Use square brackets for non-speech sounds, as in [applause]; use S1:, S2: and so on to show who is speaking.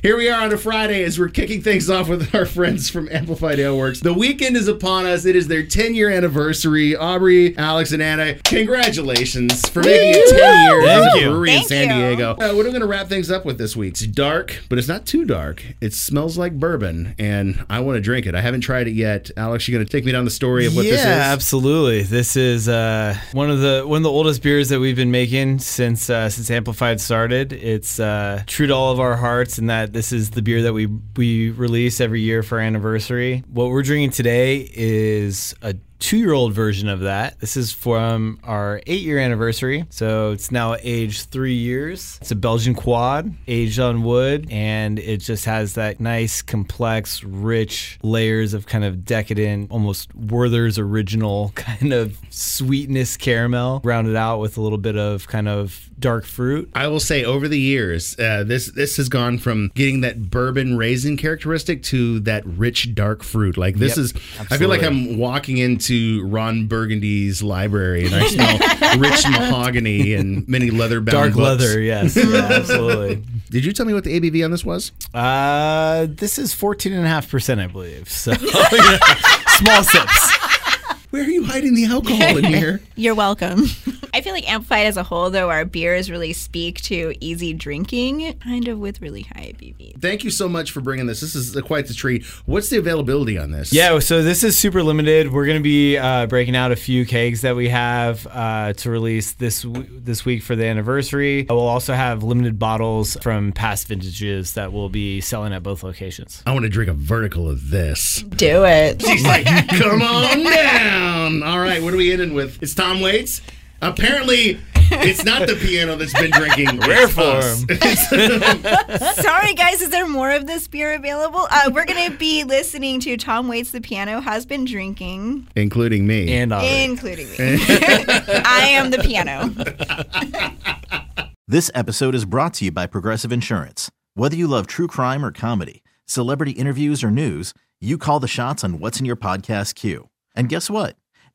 S1: Here we are on a Friday as we're kicking things off with our friends from Amplified Aleworks. The weekend is upon us. It is their 10 year anniversary. Aubrey, Alex, and Anna, congratulations for making it 10 years
S2: Thank
S1: as a
S2: you.
S1: brewery in
S3: Thank
S1: San
S3: you.
S1: Diego. Uh, what are we going to wrap things up with this week? It's dark, but it's not too dark. It smells like bourbon, and I want to drink it. I haven't tried it yet. Alex, you going to take me down the story of what
S2: yeah,
S1: this is?
S2: Yeah, absolutely. This is uh, one of the one of the oldest beers that we've been making since uh, since Amplified started. It's uh, true to all of our hearts and that this is the beer that we we release every year for anniversary. What we're drinking today is a two-year-old version of that. This is from our eight-year anniversary, so it's now aged three years. It's a Belgian quad, aged on wood, and it just has that nice, complex, rich layers of kind of decadent, almost Werther's original [laughs] kind of sweetness caramel, rounded out with a little bit of kind of dark fruit.
S1: I will say over the years, uh, this this has gone from getting that bourbon raisin characteristic to that rich dark fruit. Like this
S2: Yep,
S1: is, I feel like. I'm walking into Ron Burgundy's library and I smell [laughs] rich mahogany and many leather bound
S2: Dark
S1: books.
S2: leather, yes, [laughs] yeah, absolutely.
S1: Did you tell me what the ABV on this was?
S2: Uh, this is 14.5%, I believe. So, you [laughs] small sips.
S1: Where are you hiding the alcohol in here?
S3: You're welcome. I like Amplified as a whole, though, our beers really speak to easy drinking, kind of with really high ABV.
S1: Thank you so much for bringing this. This is quite the treat. What's the availability on this?
S2: Yeah, so this is super limited. We're going to be uh, breaking out a few kegs that we have uh, to release this w- this week for the anniversary. We'll also have limited bottles from past vintages that we'll be selling at both locations.
S1: I want to drink a vertical of this.
S3: Do it.
S1: She's like, come on down. All right, what are we ending with? It's Tom Waits. Apparently, it's not the piano that's been drinking. [laughs]
S2: Rare form. [laughs]
S3: Sorry, guys. Is there more of this beer available? Uh, we're going to be listening to Tom Waits, the piano, has been drinking,
S1: Including me.
S2: And Aubrey.
S3: including me. [laughs] I am the piano.
S4: This episode is brought to you by Progressive Insurance. Whether you love true crime or comedy, celebrity interviews or news, you call the shots on what's in your podcast queue. And guess what?